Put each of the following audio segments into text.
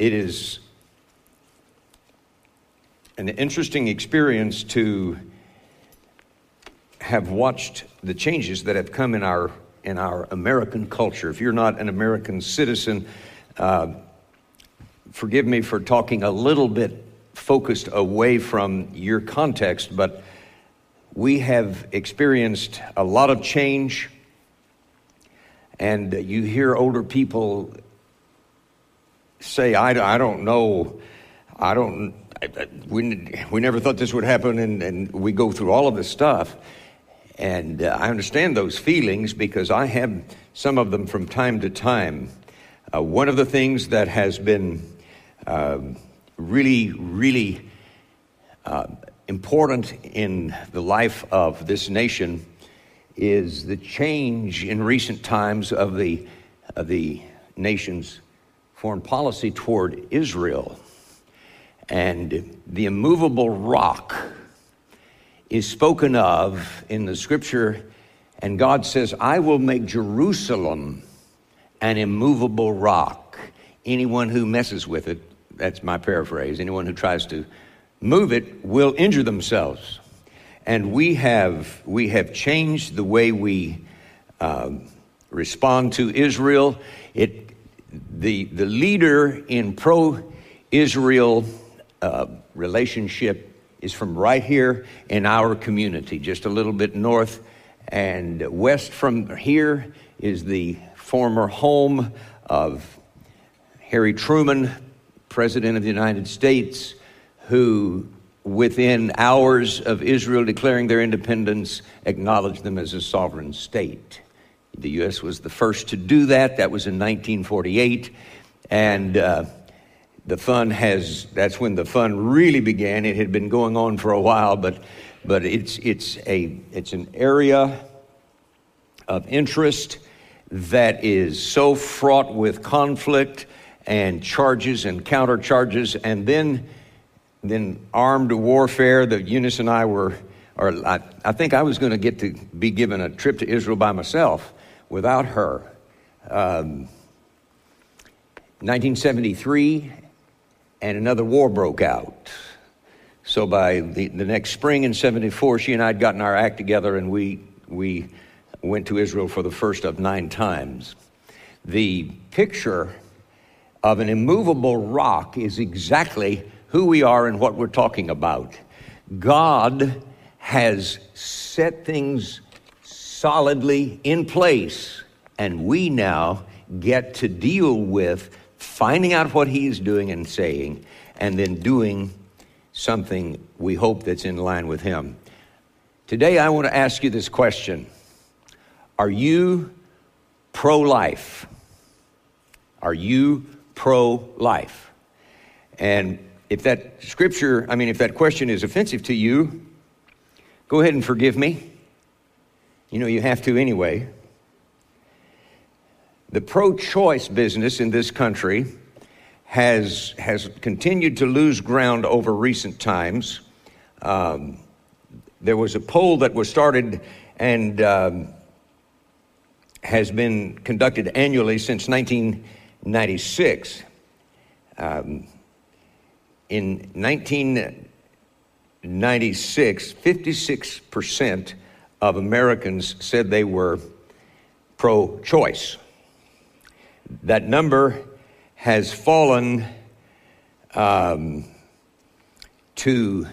it is an interesting experience to have watched the changes that have come in our in our American culture. If you're not an American citizen, uh, forgive me for talking a little bit focused away from your context, but we have experienced a lot of change, and you hear older people say, I, I don't know, I don't, I, we, we never thought this would happen, and, and we go through all of this stuff. And uh, I understand those feelings because I have some of them from time to time. Uh, one of the things that has been uh, really, really uh, important in the life of this nation is the change in recent times of the, of the nation's foreign policy toward Israel. And the immovable rock is spoken of in the scripture, and God says, I will make Jerusalem an immovable rock. Anyone who messes with it, that's my paraphrase, anyone who tries to move it will injure themselves. And we have, we have changed the way we uh, respond to Israel. It, the, the leader in pro Israel uh, relationship is from right here in our community, just a little bit north and west from here is the former home of Harry Truman, President of the United States, who, within hours of Israel declaring their independence, acknowledged them as a sovereign state. The U.S. was the first to do that. That was in 1948. And uh, the fun has that's when the fun really began it had been going on for a while but but it's it's a it's an area of interest that is so fraught with conflict and charges and counter charges and then then armed warfare that Eunice and I were or I, I think I was going to get to be given a trip to Israel by myself without her um, 1973 and another war broke out. So by the, the next spring in 74, she and I had gotten our act together and we, we went to Israel for the first of nine times. The picture of an immovable rock is exactly who we are and what we're talking about. God has set things solidly in place, and we now get to deal with finding out what he's doing and saying, and then doing something we hope that's in line with him. Today, I want to ask you this question Are you pro life? Are you pro life? And if that scripture, I mean, if that question is offensive to you, go ahead and forgive me. You know, you have to anyway. The pro choice business in this country has, has continued to lose ground over recent times. Um, there was a poll that was started and um, has been conducted annually since 1996. Um, in 1996, 56% of Americans said they were pro choice. That number has fallen um, to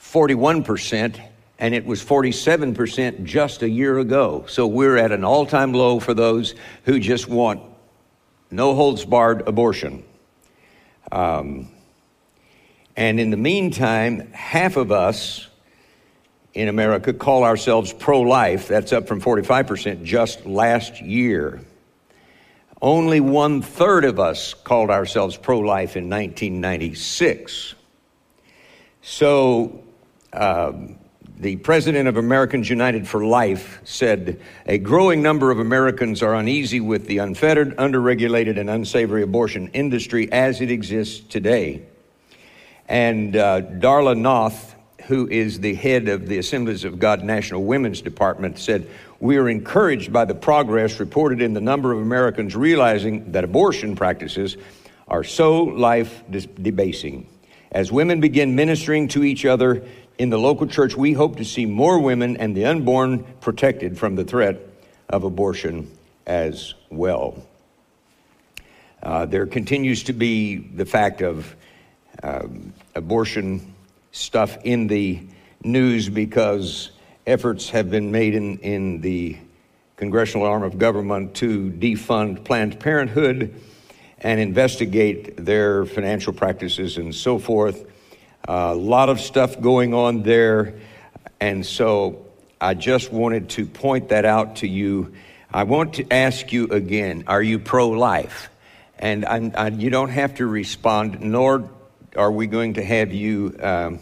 41%, and it was 47% just a year ago. So we're at an all time low for those who just want no holds barred abortion. Um, and in the meantime, half of us in America call ourselves pro life. That's up from 45% just last year. Only one third of us called ourselves pro life in 1996. So, um, the president of Americans United for Life said a growing number of Americans are uneasy with the unfettered, underregulated, and unsavory abortion industry as it exists today. And uh, Darla North, who is the head of the Assemblies of God National Women's Department, said, we are encouraged by the progress reported in the number of Americans realizing that abortion practices are so life debasing. As women begin ministering to each other in the local church, we hope to see more women and the unborn protected from the threat of abortion as well. Uh, there continues to be the fact of um, abortion stuff in the news because efforts have been made in, in the congressional arm of government to defund Planned Parenthood and investigate their financial practices and so forth. A lot of stuff going on there. And so I just wanted to point that out to you. I want to ask you again are you pro life? And I, you don't have to respond, nor are we going to have you um,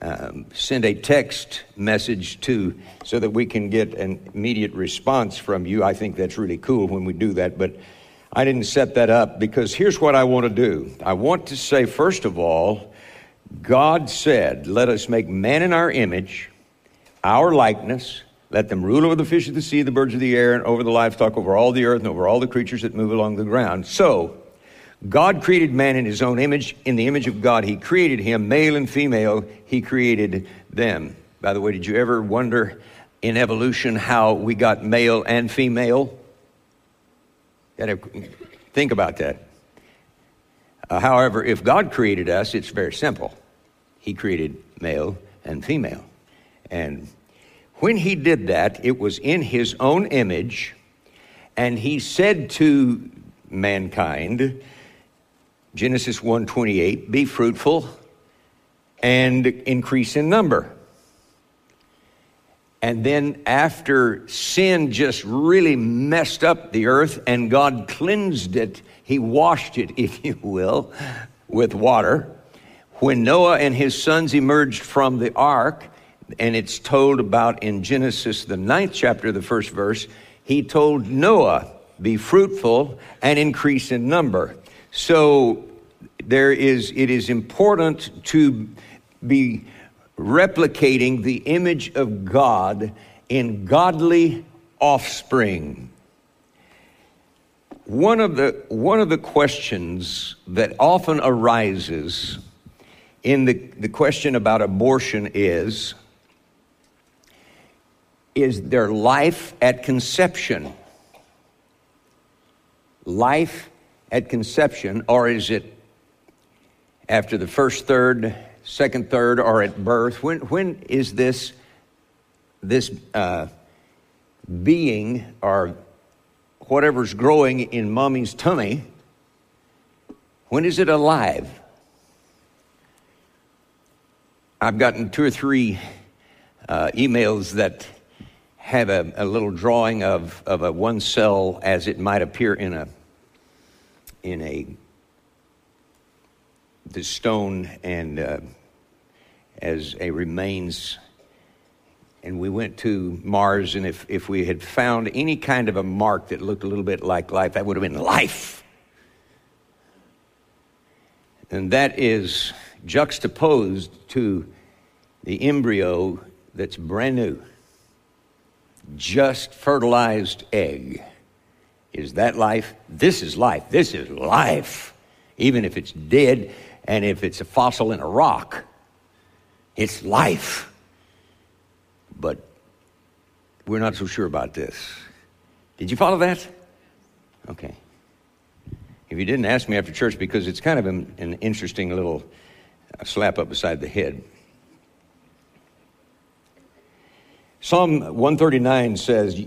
um, send a text message to so that we can get an immediate response from you. I think that's really cool when we do that. But I didn't set that up because here's what I want to do. I want to say, first of all, God said, Let us make man in our image, our likeness. Let them rule over the fish of the sea, the birds of the air, and over the livestock, over all the earth, and over all the creatures that move along the ground. So, God created man in his own image. In the image of God, he created him, male and female, he created them. By the way, did you ever wonder in evolution how we got male and female? Got to think about that. Uh, however, if God created us, it's very simple. He created male and female. And when he did that, it was in his own image, and he said to mankind, Genesis 1:28, be fruitful and increase in number. And then, after sin just really messed up the earth and God cleansed it, He washed it, if you will, with water. When Noah and his sons emerged from the ark, and it's told about in Genesis, the ninth chapter, the first verse, he told Noah, Be fruitful and increase in number. So, there is, it is important to be replicating the image of God in godly offspring. One of the, one of the questions that often arises in the, the question about abortion is Is there life at conception? Life at conception, or is it after the first third, second third, or at birth? When, when is this, this uh, being or whatever's growing in mommy's tummy, when is it alive? I've gotten two or three uh, emails that have a, a, little drawing of, of a one cell as it might appear in a in a the stone and uh, as a remains. And we went to Mars, and if, if we had found any kind of a mark that looked a little bit like life, that would have been life. And that is juxtaposed to the embryo that's brand new, just fertilized egg. Is that life? This is life. This is life. Even if it's dead, and if it's a fossil in a rock, it's life. But we're not so sure about this. Did you follow that? Okay. If you didn't ask me after church, because it's kind of an, an interesting little uh, slap up beside the head. Psalm 139 says,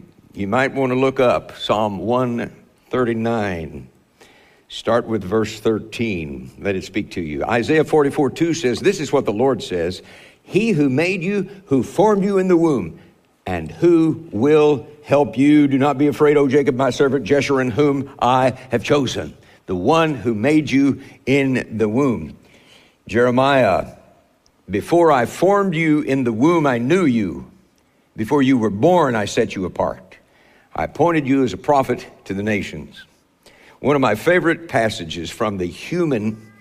you might want to look up Psalm 139. Start with verse 13. Let it speak to you. Isaiah 44 2 says, This is what the Lord says He who made you, who formed you in the womb, and who will help you. Do not be afraid, O Jacob, my servant, Jeshurun, whom I have chosen. the one who made you in the womb. Jeremiah, before I formed you in the womb, I knew you. Before you were born, I set you apart. I appointed you as a prophet to the nations. One of my favorite passages from the human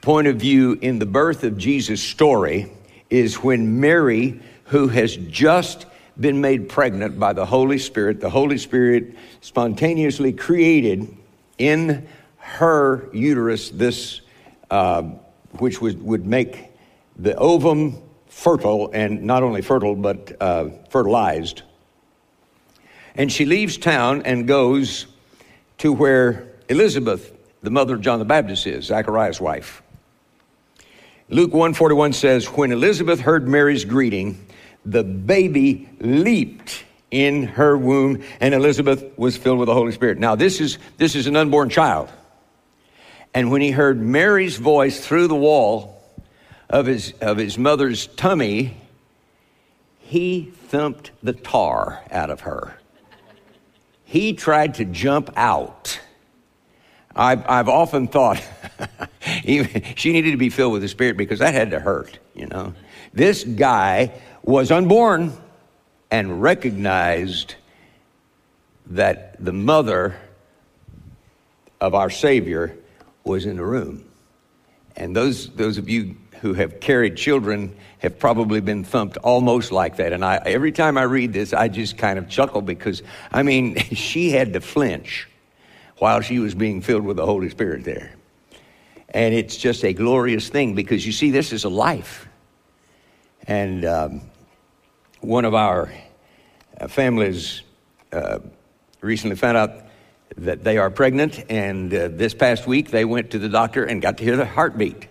point of view in the birth of Jesus' story is when Mary, who has just been made pregnant by the Holy Spirit, the Holy Spirit spontaneously created in her uterus this, uh, which would, would make the ovum fertile, and not only fertile, but uh, fertilized. And she leaves town and goes to where Elizabeth, the mother of John the Baptist, is, Zachariah's wife. Luke 141 says, When Elizabeth heard Mary's greeting, the baby leaped in her womb, and Elizabeth was filled with the Holy Spirit. Now, this is, this is an unborn child. And when he heard Mary's voice through the wall of his, of his mother's tummy, he thumped the tar out of her. He tried to jump out. I've, I've often thought she needed to be filled with the Spirit because that had to hurt, you know. This guy was unborn and recognized that the mother of our Savior was in the room. And those, those of you who have carried children have probably been thumped almost like that. And I, every time I read this, I just kind of chuckle because, I mean, she had to flinch while she was being filled with the Holy Spirit there. And it's just a glorious thing because you see, this is a life. And um, one of our uh, families uh, recently found out that they are pregnant, and uh, this past week they went to the doctor and got to hear the heartbeat.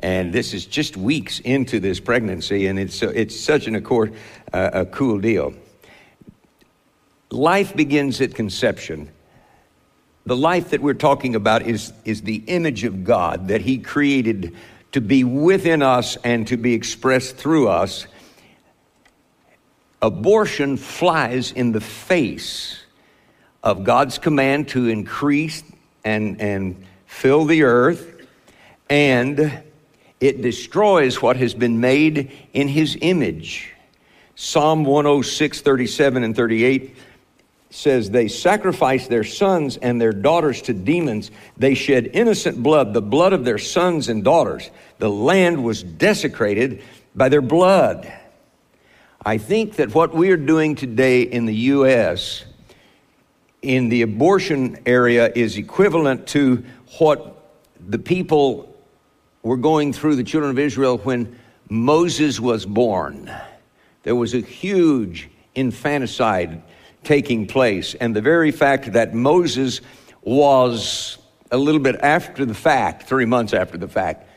And this is just weeks into this pregnancy, and it's, it's such an accord, uh, a cool deal. Life begins at conception. The life that we're talking about is, is the image of God that He created to be within us and to be expressed through us. Abortion flies in the face of God's command to increase and, and fill the earth, and it destroys what has been made in His image. Psalm 106, 37, and 38 says, They sacrifice their sons and their daughters to demons. They shed innocent blood, the blood of their sons and daughters. The land was desecrated by their blood. I think that what we are doing today in the U.S. in the abortion area is equivalent to what the people were going through, the children of Israel, when Moses was born. There was a huge infanticide taking place. And the very fact that Moses was a little bit after the fact, three months after the fact,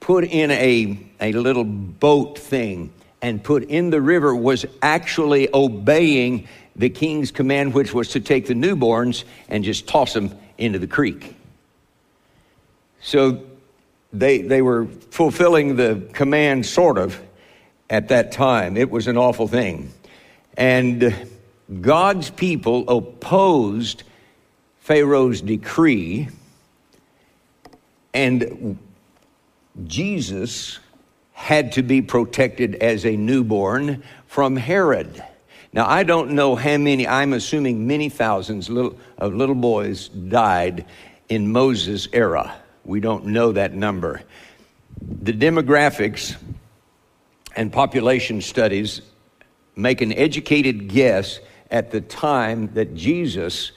put in a, a little boat thing and put in the river was actually obeying the king's command, which was to take the newborns and just toss them into the creek. So they, they were fulfilling the command, sort of, at that time. It was an awful thing. And God's people opposed Pharaoh's decree, and Jesus had to be protected as a newborn from Herod. Now, I don't know how many, I'm assuming many thousands of little boys died in Moses' era. We don't know that number. The demographics and population studies make an educated guess at the time that Jesus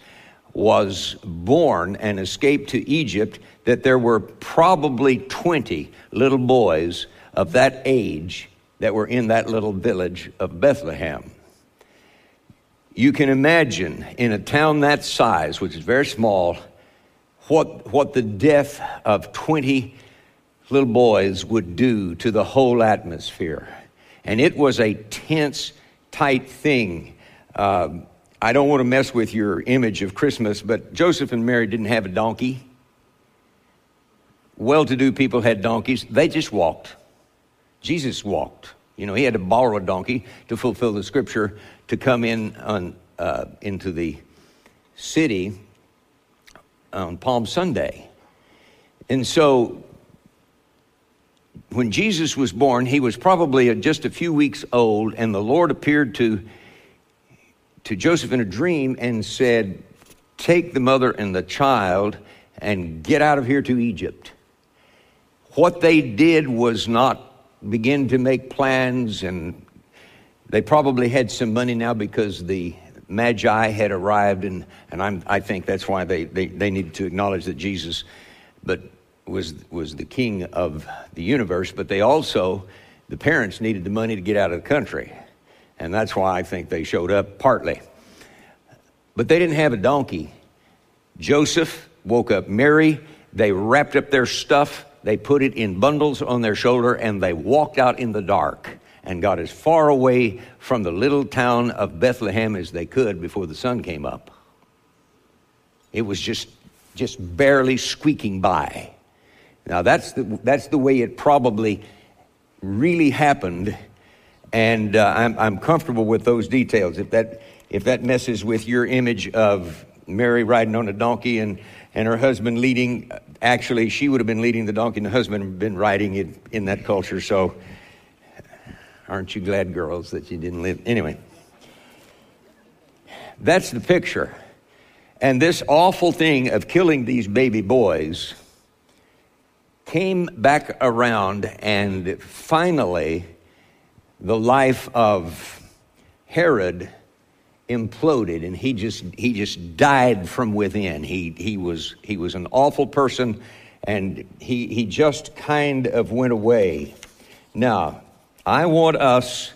was born and escaped to Egypt that there were probably 20 little boys of that age that were in that little village of Bethlehem. You can imagine in a town that size, which is very small, what, what the death of 20 little boys would do to the whole atmosphere. And it was a tense, tight thing. Um, I don't want to mess with your image of Christmas, but Joseph and Mary didn't have a donkey. Well to do people had donkeys, they just walked. Jesus walked. You know, he had to borrow a donkey to fulfill the scripture to come in on, uh, into the city. On Palm Sunday. And so when Jesus was born, he was probably just a few weeks old, and the Lord appeared to, to Joseph in a dream and said, Take the mother and the child and get out of here to Egypt. What they did was not begin to make plans, and they probably had some money now because the Magi had arrived, and, and I'm, I think that's why they, they, they needed to acknowledge that Jesus but was, was the king of the universe, but they also, the parents needed the money to get out of the country. And that's why I think they showed up partly. But they didn't have a donkey. Joseph woke up Mary, they wrapped up their stuff, they put it in bundles on their shoulder, and they walked out in the dark and got as far away from the little town of Bethlehem as they could before the sun came up. It was just, just barely squeaking by. Now, that's the, that's the way it probably really happened, and uh, I'm, I'm comfortable with those details. If that, if that messes with your image of Mary riding on a donkey and, and her husband leading, actually, she would have been leading the donkey, and the husband had been riding it in that culture, so Aren't you glad, girls, that you didn't live? Anyway, that's the picture. And this awful thing of killing these baby boys came back around, and finally, the life of Herod imploded and he just he just died from within he he was he was an awful person and he he just kind of went away now I want us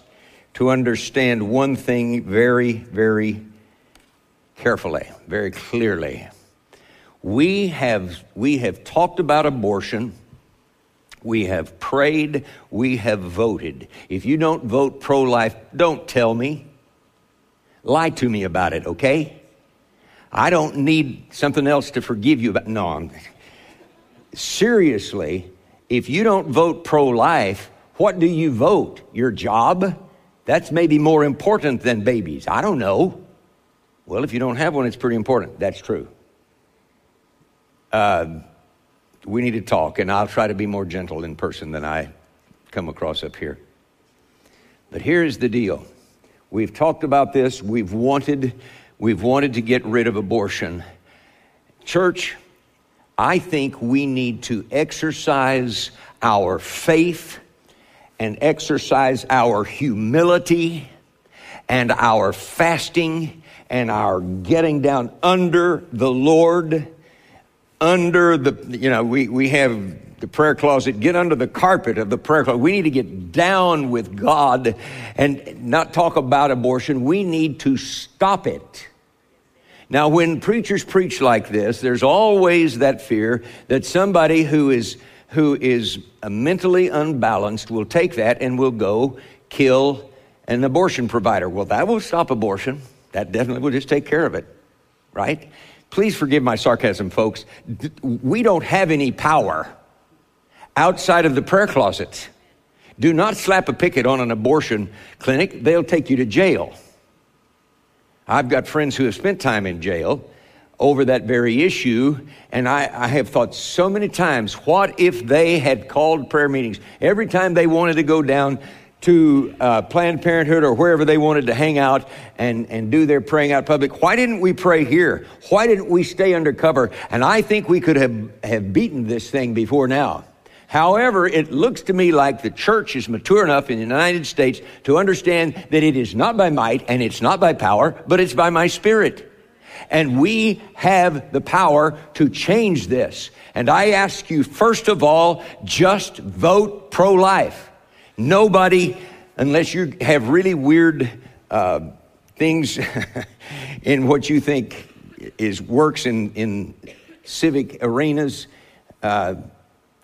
to understand one thing very, very carefully, very clearly. We have, we have talked about abortion. We have prayed. We have voted. If you don't vote pro life, don't tell me. Lie to me about it, okay? I don't need something else to forgive you about. No, I'm, seriously, if you don't vote pro life, what do you vote? Your job? That's maybe more important than babies. I don't know. Well, if you don't have one, it's pretty important. That's true. Uh, we need to talk, and I'll try to be more gentle in person than I come across up here. But here's the deal. We've talked about this. We've wanted, we've wanted to get rid of abortion. Church, I think we need to exercise our faith and exercise our humility and our fasting and our getting down under the Lord, under the, you know, we, we have the prayer closet, get under the carpet of the prayer closet. We need to get down with God and not talk about abortion. We need to stop it. Now, when preachers preach like this, there's always that fear that somebody who is who is mentally unbalanced will take that and will go kill an abortion provider. Well, that will stop abortion. That definitely will just take care of it, right? Please forgive my sarcasm, folks. We don't have any power outside of the prayer closet. Do not slap a picket on an abortion clinic, they'll take you to jail. I've got friends who have spent time in jail over that very issue. And I, I, have thought so many times, what if they had called prayer meetings every time they wanted to go down to uh, Planned Parenthood or wherever they wanted to hang out and, and do their praying out public? Why didn't we pray here? Why didn't we stay under cover? And I think we could have, have beaten this thing before now. However, it looks to me like the church is mature enough in the United States to understand that it is not by might and it's not by power, but it's by my spirit. And we have the power to change this. And I ask you, first of all, just vote pro life. Nobody, unless you have really weird uh, things in what you think is works in, in civic arenas, uh,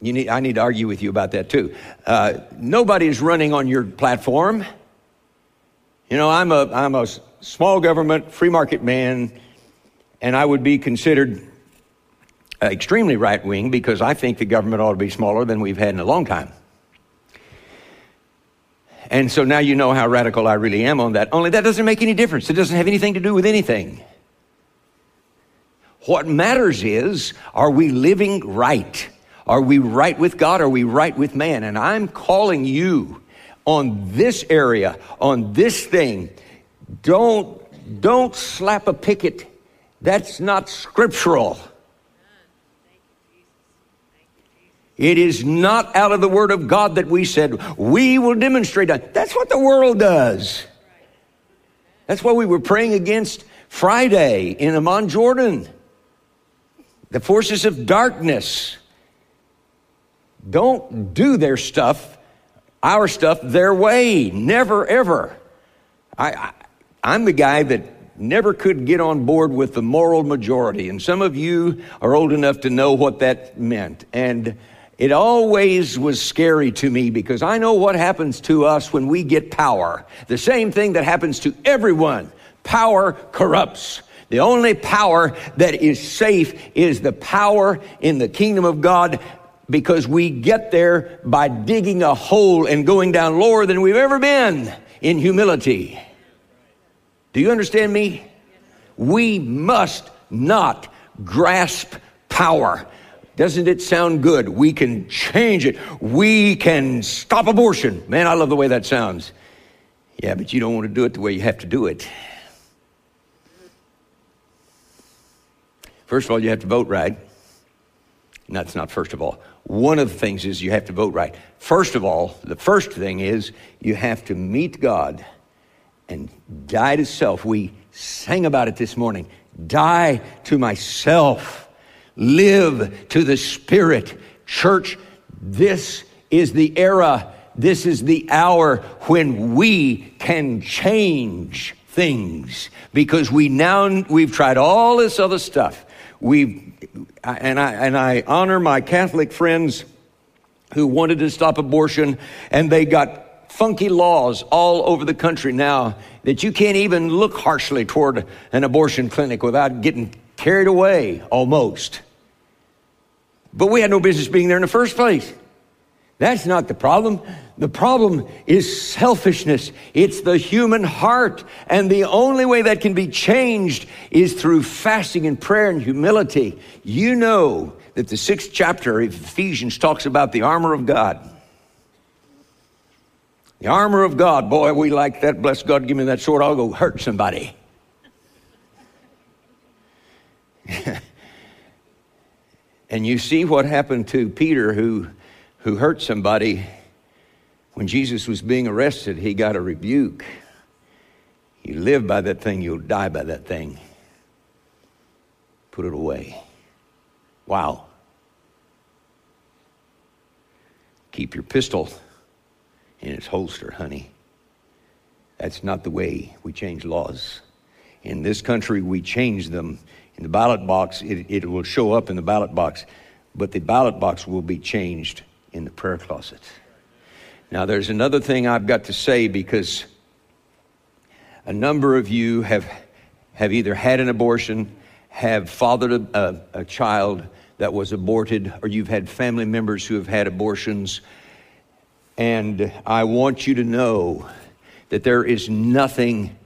you need, I need to argue with you about that too. Uh, nobody is running on your platform. You know, I'm a, I'm a small government, free market man and I would be considered extremely right wing because I think the government ought to be smaller than we've had in a long time. And so now you know how radical I really am on that. Only that doesn't make any difference. It doesn't have anything to do with anything. What matters is, are we living right? Are we right with God? Are we right with man? And I'm calling you on this area, on this thing. Don't, don't slap a picket. That's not scriptural. It is not out of the Word of God that we said, we will demonstrate that. That's what the world does. That's why we were praying against Friday in Amman, Jordan. The forces of darkness. Don't do their stuff, our stuff, their way. Never, ever. I, I, am the guy that never could get on board with the moral majority. And some of you are old enough to know what that meant. And it always was scary to me because I know what happens to us when we get power. The same thing that happens to everyone. Power corrupts. The only power that is safe is the power in the kingdom of God because we get there by digging a hole and going down lower than we've ever been in humility. Do you understand me? We must not grasp power. Doesn't it sound good? We can change it. We can stop abortion. Man, I love the way that sounds. Yeah, but you don't want to do it the way you have to do it. First of all, you have to vote right. And that's not first of all. One of the things is you have to vote right. First of all, the first thing is you have to meet God and die to self. We sang about it this morning. Die to myself live to the Spirit. Church, this is the era, this is the hour when we can change things because we now we've tried all this other stuff. We've and I and I honor my Catholic friends who wanted to stop abortion and they got funky laws all over the country now that you can't even look harshly toward an abortion clinic without getting carried away almost. But we had no business being there in the first place. That's not the problem. The problem is selfishness. It's the human heart. And the only way that can be changed is through fasting and prayer and humility. You know that the sixth chapter of Ephesians talks about the armor of God. The armor of God. Boy, we like that. Bless God, give me that sword. I'll go hurt somebody. And you see what happened to Peter, who, who hurt somebody. When Jesus was being arrested, he got a rebuke. You live by that thing, you'll die by that thing. Put it away. Wow. Keep your pistol in its holster, honey. That's not the way we change laws. In this country, we change them in the ballot box, it, it will show up in the ballot box, but the ballot box will be changed in the prayer closet. Now, there's another thing I've got to say because a number of you have, have either had an abortion, have fathered a, a, a child that was aborted, or you've had family members who have had abortions. And I want you to know that there is nothing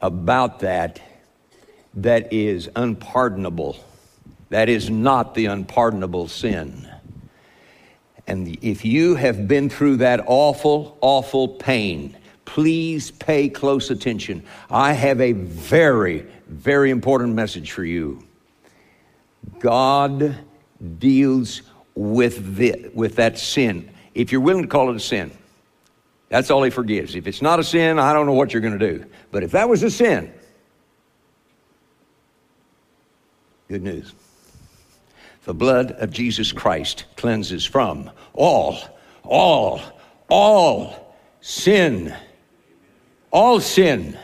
about that that is unpardonable. That is not the unpardonable sin. And if you have been through that awful, awful pain, please pay close attention. I have a very, very important message for you. God deals with, the, with that sin. If you're willing to call it a sin, that's all He forgives. If it's not a sin, I don't know what you're going to do. But if that was a sin, Good news. The blood of Jesus Christ cleanses from all, all, all sin. All sin.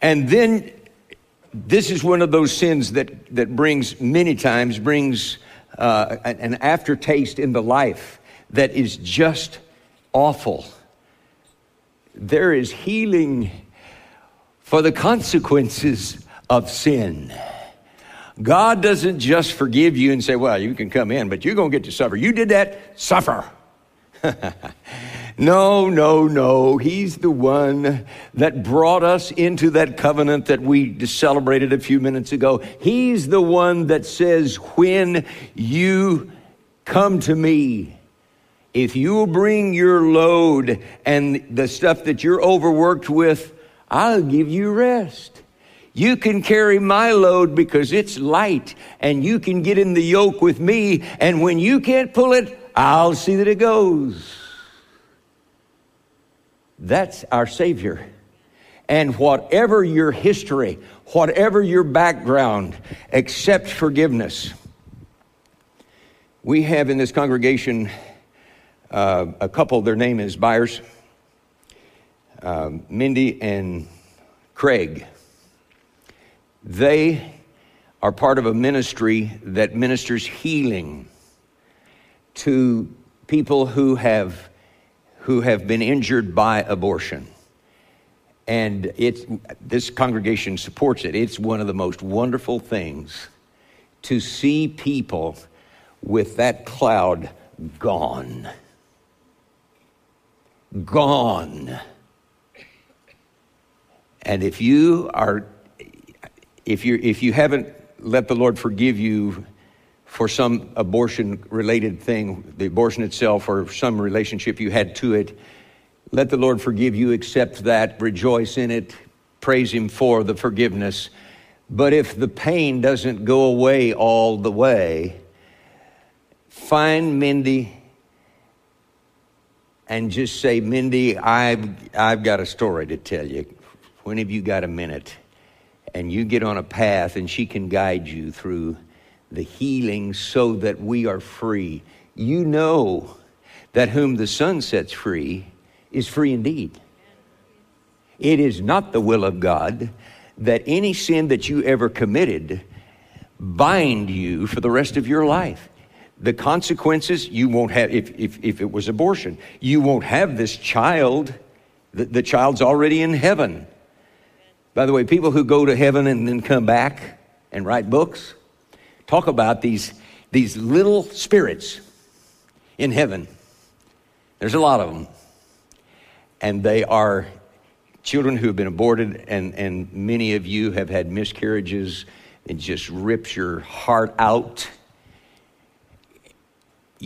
And then this is one of those sins that, that brings, many times, brings uh, an aftertaste in the life that is just awful. There is healing for the consequences of sin. God doesn't just forgive you and say, well, you can come in, but you're going to get to suffer. You did that, suffer. No, no, no. He's the one that brought us into that covenant that we celebrated a few minutes ago. He's the one that says, When you come to me, if you bring your load and the stuff that you're overworked with, I'll give you rest. You can carry my load because it's light, and you can get in the yoke with me, and when you can't pull it, I'll see that it goes. That's our Savior. And whatever your history, whatever your background, accept forgiveness. We have in this congregation uh, a couple, their name is Byers, uh, Mindy and Craig. They are part of a ministry that ministers healing to people who have who have been injured by abortion. And it's, this congregation supports it. It's one of the most wonderful things to see people with that cloud gone. Gone. And if you are, if you if you haven't let the Lord forgive you for some abortion related thing, the abortion itself, or some relationship you had to it. Let the Lord forgive you, accept that, rejoice in it, praise Him for the forgiveness. But if the pain doesn't go away all the way, find Mindy and just say, Mindy, I've, I've got a story to tell you. When have you got a minute? And you get on a path and she can guide you through the healing so that we are free. You know that whom the Son sets free is free indeed. It is not the will of God that any sin that you ever committed bind you for the rest of your life. The consequences you won't have, if, if, if it was abortion, you won't have this child. The, the child's already in heaven. By the way, people who go to heaven and then come back and write books, talk about these, these little spirits in heaven. There's a lot of them. And they are children who have been aborted, and, and many of you have had miscarriages. It just rips your heart out.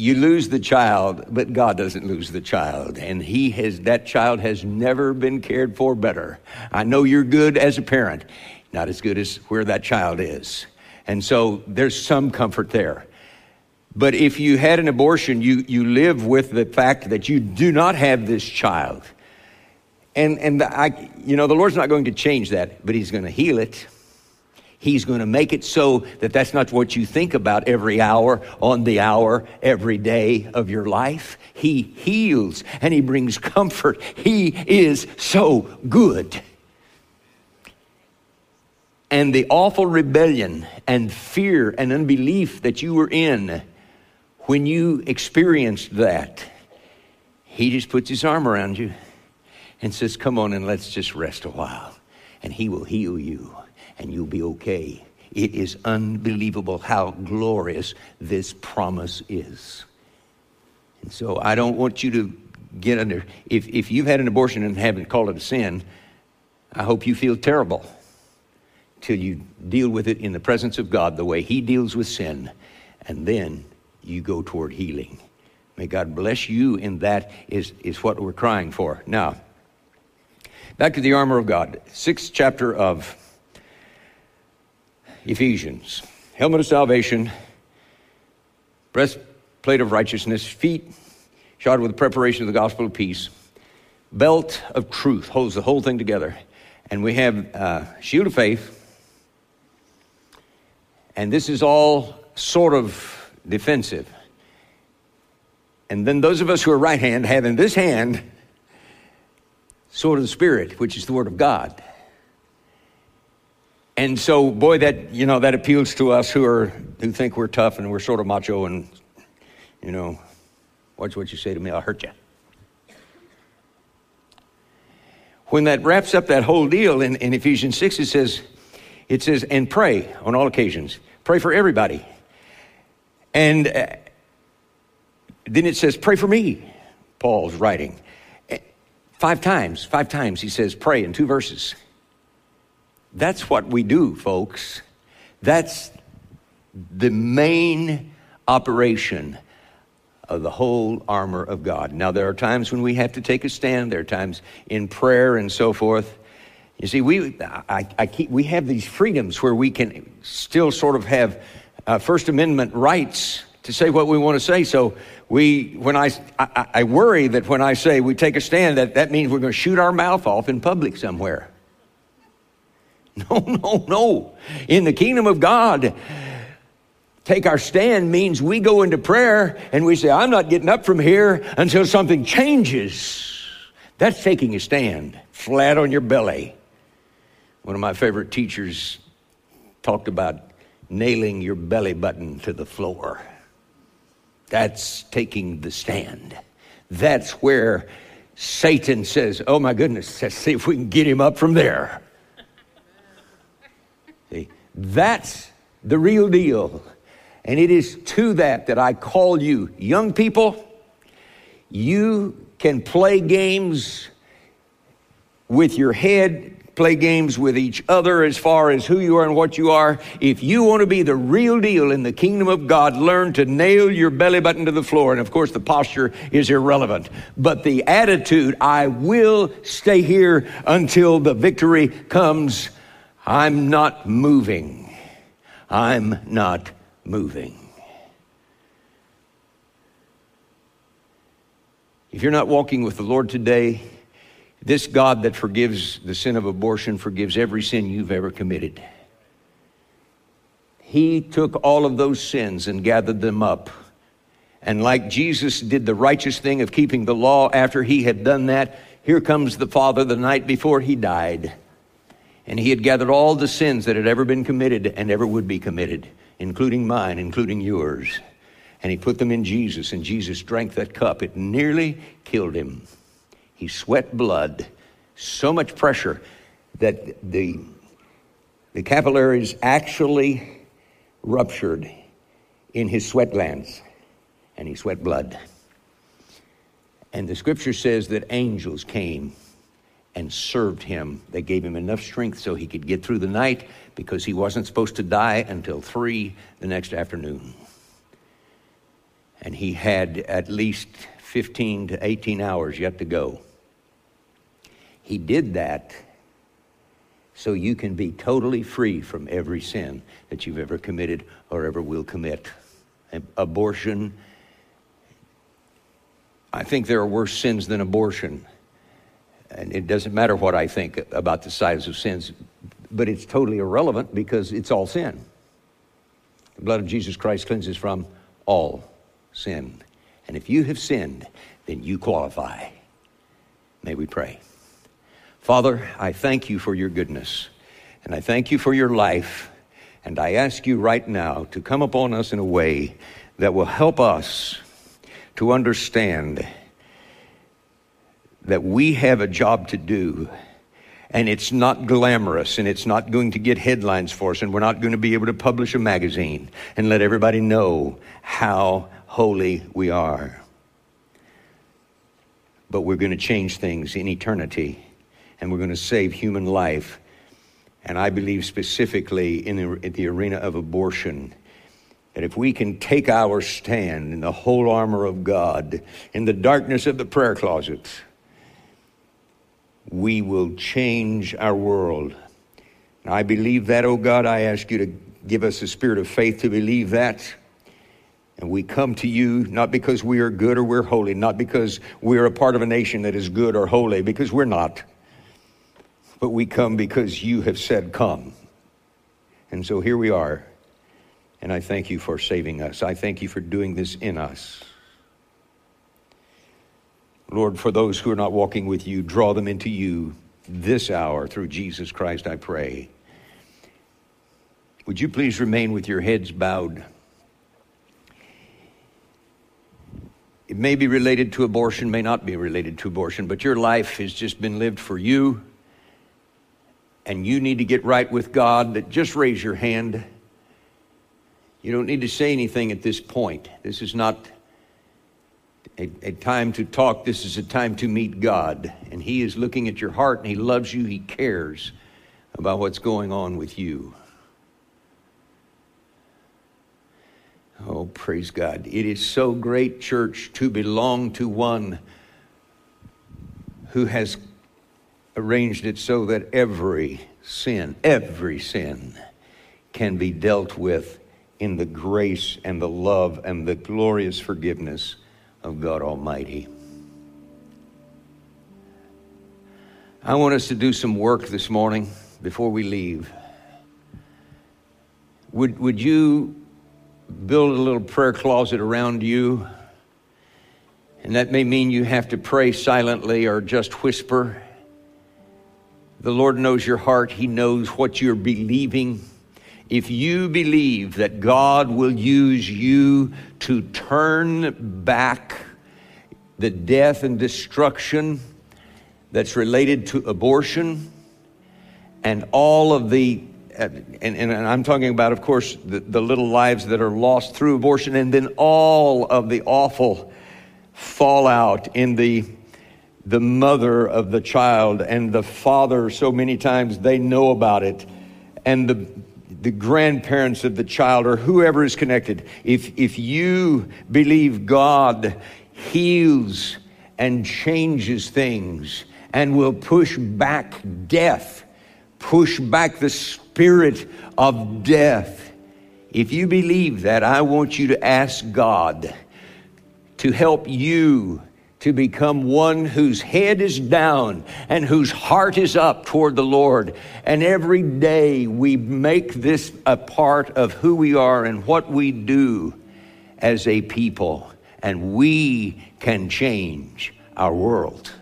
You lose the child, but God doesn't lose the child. And he has, that child has never been cared for better. I know you're good as a parent, not as good as where that child is. And so there's some comfort there. But if you had an abortion, you, you live with the fact that you do not have this child. And, and I, you know, the Lord's not going to change that, but He's going to heal it. He's going to make it so that that's not what you think about every hour, on the hour, every day of your life. He heals and He brings comfort. He is so good and the awful rebellion and fear and unbelief that you were in when you experienced that, he just puts his arm around you and says, Come on and let's just rest a while. And he will heal you and you'll be okay. It is unbelievable how glorious this promise is. And so I don't want you to get under, if, if you've had an abortion and haven't called it a sin, I hope you feel terrible till you deal with it in the presence of God the way He deals with sin, and then you go toward healing. May God bless you in that is, is what we're crying for. Now, back to the armor of God, sixth chapter of Ephesians. Helmet of salvation, breastplate of righteousness, feet shod with the preparation of the gospel of peace, belt of truth holds the whole thing together. And we have uh, shield of faith, and this is all sort of defensive. And then those of us who are right hand have in this hand sword of the Spirit, which is the Word of God. And so, boy, that you know that appeals to us who are who think we're tough and we're sort of macho and you know, watch what you say to me, I'll hurt you. When that wraps up that whole deal in, in Ephesians 6, it says, it says, and pray on all occasions. Pray for everybody. And uh, then it says, pray for me, Paul's writing. Five times, five times he says, pray in two verses. That's what we do, folks. That's the main operation of the whole armor of God. Now, there are times when we have to take a stand, there are times in prayer and so forth. You see, we, I, I keep, we have these freedoms where we can still sort of have uh, First Amendment rights to say what we want to say. So we, when I, I, I worry that when I say we take a stand, that, that means we're going to shoot our mouth off in public somewhere. No, no, no. In the kingdom of God, take our stand means we go into prayer and we say, I'm not getting up from here until something changes. That's taking a stand, flat on your belly. One of my favorite teachers talked about nailing your belly button to the floor. That's taking the stand. That's where Satan says, Oh my goodness, let's see if we can get him up from there. see, that's the real deal. And it is to that that I call you, young people, you can play games with your head play games with each other as far as who you are and what you are. If you want to be the real deal in the kingdom of God, learn to nail your belly button to the floor. And of course, the posture is irrelevant. But the attitude, I will stay here until the victory comes. I'm not moving. I'm not moving. If you're not walking with the Lord today, this God that forgives the sin of abortion forgives every sin you've ever committed. He took all of those sins and gathered them up. And like Jesus did the righteous thing of keeping the law after he had done that, here comes the Father the night before he died. And he had gathered all the sins that had ever been committed and ever would be committed, including mine, including yours. And he put them in Jesus, and Jesus drank that cup. It nearly killed him. He sweat blood, so much pressure that the, the capillaries actually ruptured in his sweat glands, and he sweat blood. And the scripture says that angels came and served him. They gave him enough strength so he could get through the night because he wasn't supposed to die until three the next afternoon. And he had at least 15 to 18 hours yet to go. He did that so you can be totally free from every sin that you've ever committed or ever will commit. Abortion, I think there are worse sins than abortion. And it doesn't matter what I think about the size of sins, but it's totally irrelevant because it's all sin. The blood of Jesus Christ cleanses from all sin. And if you have sinned, then you qualify. May we pray. Father, I thank you for your goodness, and I thank you for your life, and I ask you right now to come upon us in a way that will help us to understand that we have a job to do and it's not glamorous and it's not going to get headlines for us and we're not going to be able to publish a magazine and let everybody know how holy we are. But we're going to change things in eternity and we're going to save human life. And I believe specifically in the, in the arena of abortion that if we can take our stand in the whole armor of God, in the darkness of the prayer closet, we will change our world. And I believe that, oh God. I ask you to give us a spirit of faith to believe that. And we come to you not because we are good or we're holy, not because we're a part of a nation that is good or holy, because we're not but we come because you have said, Come. And so here we are. And I thank you for saving us. I thank you for doing this in us. Lord, for those who are not walking with you, draw them into you this hour through Jesus Christ, I pray. Would you please remain with your heads bowed? It may be related to abortion, may not be related to abortion, but your life has just been lived for you and you need to get right with God, that just raise your hand. You don't need to say anything at this point. This is not a, a time to talk. This is a time to meet God. And He is looking at your heart and He loves you. He cares about what's going on with you. Oh, praise God. It is so great, church, to belong to one who has arranged it so that every sin, every sin, can be dealt with in the grace and the love and the glorious forgiveness of God Almighty. I want us to do some work this morning before we leave. Would, would you build a little prayer closet around you? And that may mean you have to pray silently or just whisper. The Lord knows your heart, He knows what you're believing. If you believe that God will use you to turn back the death and destruction that's related to abortion and all of the and, and, I'm talking about, of course, the, the little lives that are lost through abortion, and then all of the awful fallout in the the mother of the child and the father so many times they know about it. And the the grandparents of the child or whoever is connected if if you believe God heals and changes things and will push back death push back the spirit of death if you believe that I want you to ask God to help you to become one whose head is down and whose heart is up toward the Lord. And every day we make this a part of who we are and what we do as a people. And we can change our world.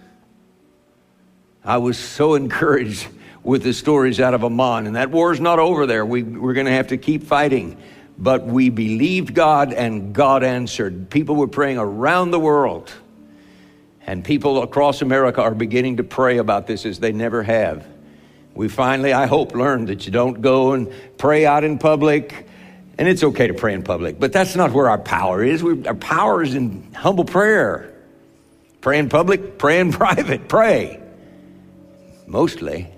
I was so encouraged with the stories out of Amman, and that war's not over there. We, we're going to have to keep fighting. But we believed God, and God answered. People were praying around the world and people across America are beginning to pray about this as they never have. We finally, I hope, learned that you don't go and pray out in public. And it's okay to pray in public, but that's not where our power is. We, our power is in humble prayer. Pray in public, pray in private, pray. Mostly.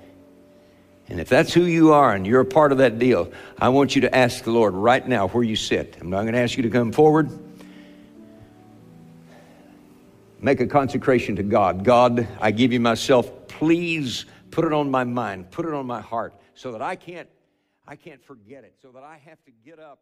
And if that's who you are and you're a part of that deal, I want you to ask the Lord right now where you sit. I'm not going to ask you to come forward make a consecration to God. God, I give you myself. Please put it on my mind, put it on my heart so that I can't I can't forget it, so that I have to get up